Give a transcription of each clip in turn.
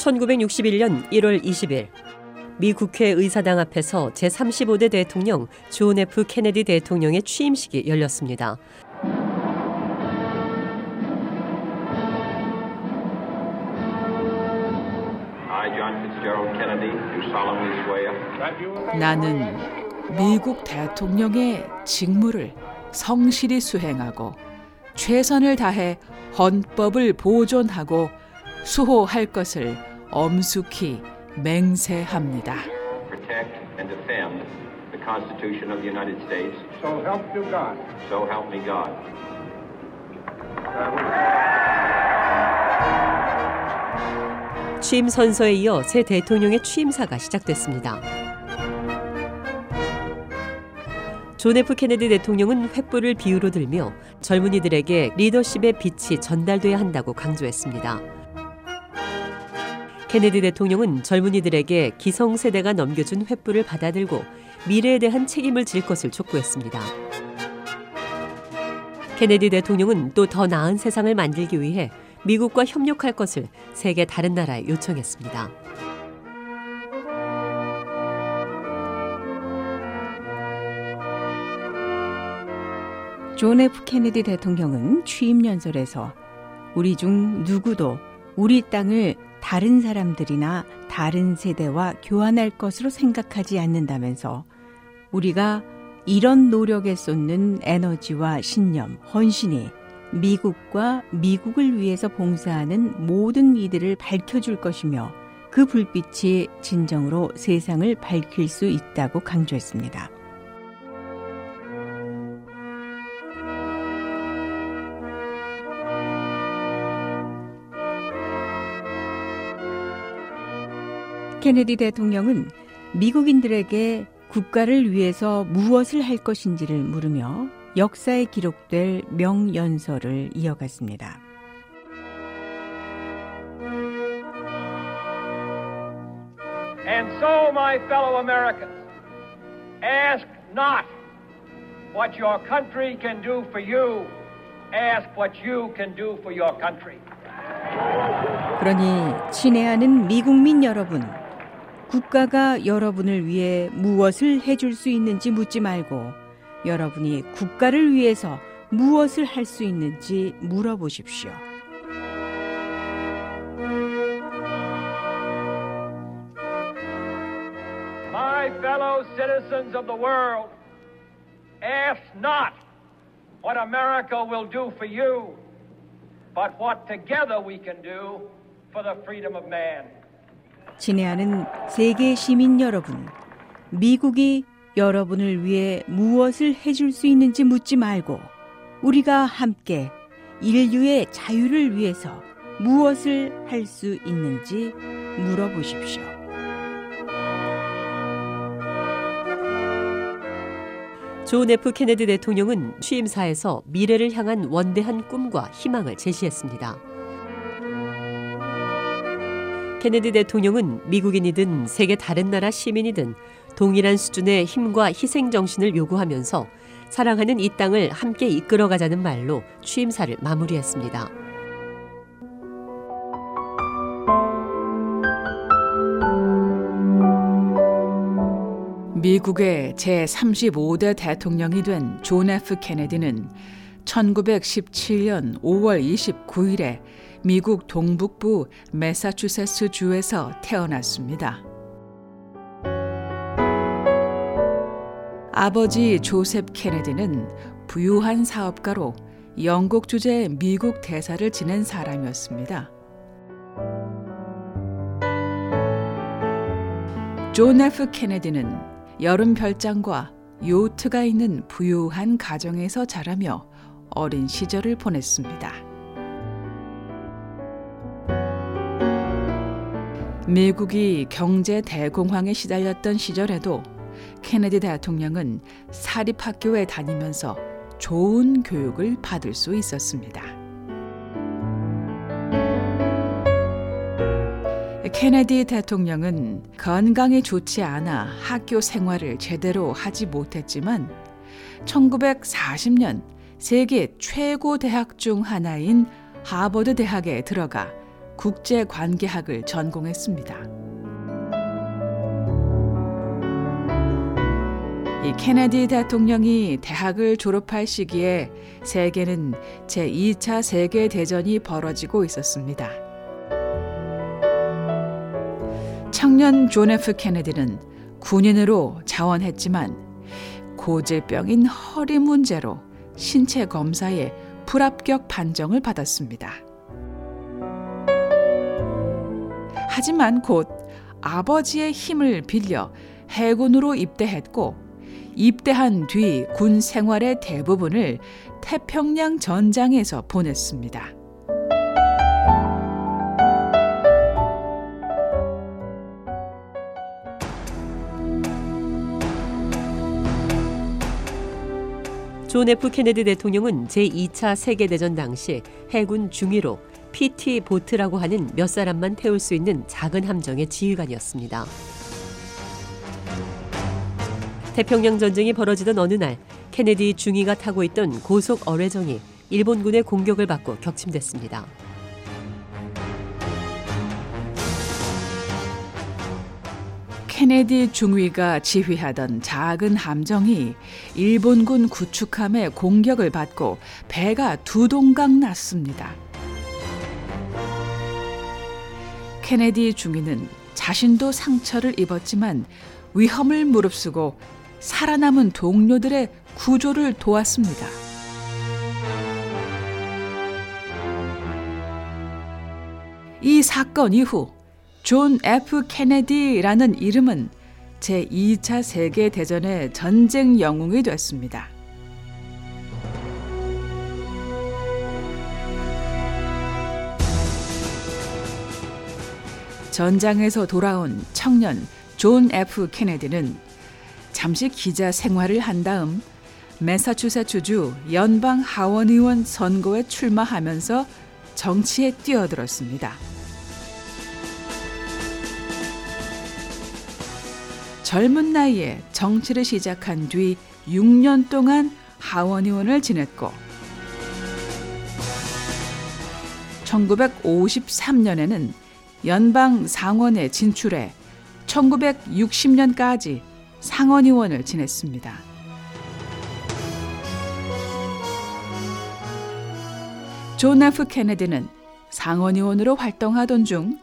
1961년 1월 20일 미 국회 의사당 앞에서 제35대 대통령 존 F 케네디 대통령의 취임식이 열렸습니다. 나는 미국 대통령의 직무를 성실히 수행하고 최선을 다해 헌법을 보존하고 수호할 것을 엄숙히 맹세합니다. protect and defend the Constitution of the United States. So help you God. So help me God. 취임 선서에 이어 새 대통령의 취임사가 시작됐습니다. 존 F 케네디 대통령은 횃불을 비유로 들며 젊은이들에게 리더십의 빛이 전달돼야 한다고 강조했습니다. 케네디 대통령은 젊은이들에게 기성세대가 넘겨준 횃불을 받아들고 미래에 대한 책임을 질 것을 촉구했습니다. 케네디 대통령은 또 더 나은 세상을 만들기 위해 미국과 협력할 것을 세계 다른 나라에 요청했습니다. 존 F 케네디 대통령은 취임 연설에서 우리 중 누구도 우리 땅을 다른 사람들이나 다른 세대와 교환할 것으로 생각하지 않는다면서 우리가 이런 노력에 쏟는 에너지와 신념, 헌신이 미국과 미국을 위해서 봉사하는 모든 이들을 밝혀줄 것이며 그 불빛이 진정으로 세상을 밝힐 수 있다고 강조했습니다. 케네디 대통령은 미국인들에게 국가를 위해서 무엇을 할 것인지를 물으며 역사에 기록될 명연설을 이어갔습니다. And so, my fellow Americans, ask not what your country can do for you, ask what you can do for your country. 그러니 친애하는 미국민 여러분, 국가가 여러분을 위해 무엇을 해줄 수 있는지 묻지 말고 여러분이 국가를 위해서 무엇을 할 수 있는지 물어보십시오. My fellow citizens of the world, ask not what America will do for you, but what together we can do for the freedom of man. 친애하는 세계 시민 여러분, 미국이 여러분을 위해 무엇을 해줄 수 있는지 묻지 말고 우리가 함께 인류의 자유를 위해서 무엇을 할 수 있는지 물어보십시오. 존 F 케네디 대통령은 취임사에서 미래를 향한 원대한 꿈과 희망을 제시했습니다. 케네디 대통령은 미국인이든 세계 다른 나라 시민이든 동일한 수준의 힘과 희생 정신을 요구하면서 사랑하는 이 땅을 함께 이끌어가자는 말로 취임사를 마무리했습니다. 미국의 제35대 대통령이 된 존 F 케네디는 1917년 5월 29일에 미국 동북부 매사추세츠 주에서 태어났습니다. 아버지 조셉 케네디는 부유한 사업가로 영국 주재 미국 대사를 지낸 사람이었습니다. 존 F 케네디는 여름 별장과 요트가 있는 부유한 가정에서 자라며 어린 시절을 보냈습니다. 미국이 경제 대공황에 시달렸던 시절에도 케네디 대통령은 사립학교에 다니면서 좋은 교육을 받을 수 있었습니다. 케네디 대통령은 건강이 좋지 않아 학교 생활을 제대로 하지 못했지만 1940년 세계 최고 대학 중 하나인 하버드 대학에 들어가 국제 관계학을 전공했습니다. 이 케네디 대통령이 대학을 졸업할 시기에 세계는 제2차 세계 대전이 벌어지고 있었습니다. 청년 존 F 케네디는 군인으로 자원했지만 고질병인 허리 문제로 신체 검사에 불합격 판정을 받았습니다. 하지만 곧 아버지의 힘을 빌려 해군으로 입대했고 입대한 뒤 군 생활의 대부분을 태평양 전장에서 보냈습니다. 존 F 케네디 대통령은 제2차 세계대전 당시 해군 중위로 PT 보트라고 하는 몇 사람만 태울 수 있는 작은 함정의 지휘관이었습니다. 태평양 전쟁이 벌어지던 어느 날 케네디 중위가 타고 있던 고속 어뢰정이 일본군의 공격을 받고 격침됐습니다. 케네디 중위가 지휘하던 작은 함정이 일본군 구축함의 공격을 받고 배가 두 동강 났습니다. 케네디 중위는 자신도 상처를 입었지만 위험을 무릅쓰고 살아남은 동료들의 구조를 도왔습니다. 이 사건 이후 존 F 케네디라는 이름은 제2차 세계 대전의 전쟁 영웅이 됐습니다. 전장에서 돌아온 청년 존 F 케네디는 잠시 기자 생활을 한 다음 매사추세츠주 연방 하원 의원 선거에 출마하면서 정치에 뛰어들었습니다. 젊은 나이에 정치를 시작한 뒤 6년 동안 하원 의원을 지냈고 1953년에는 연방 상원에 진출해 1960년까지 상원 의원을 지냈습니다. 존 F 케네디는 상원 의원으로 활동하던 중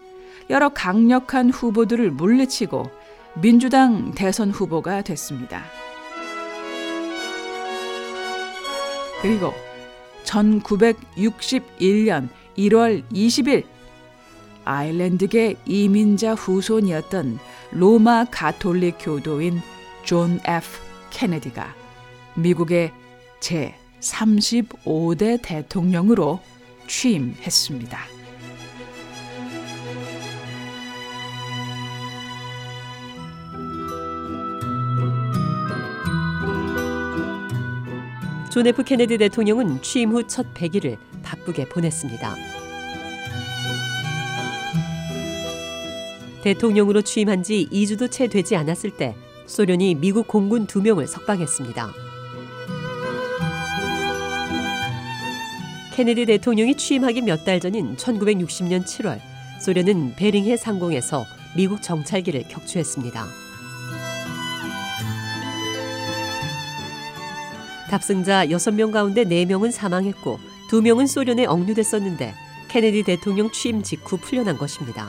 여러 강력한 후보들을 물리치고 민주당 대선 후보가 됐습니다. 그리고 1961년 1월 20일 아일랜드계 이민자 후손이었던 로마 가톨릭 교도인 존 F 케네디가 미국의 제 35대 대통령으로 취임했습니다. 존 F 케네디 대통령은 취임 후 첫 100일을 바쁘게 보냈습니다. 대통령으로 취임한 지 2주도 채 되지 않았을 때 소련이 미국 공군 2명을 석방했습니다. 케네디 대통령이 취임하기 몇 달 전인 1960년 7월 소련은 베링해 상공에서 미국 정찰기를 격추했습니다. 탑승자 6명 가운데 4명은 사망했고 2명은 소련에 억류됐었는데 케네디 대통령 취임 직후 풀려난 것입니다.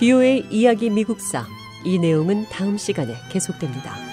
비오의 이야기 미국사 이 내용은 다음 시간에 계속됩니다.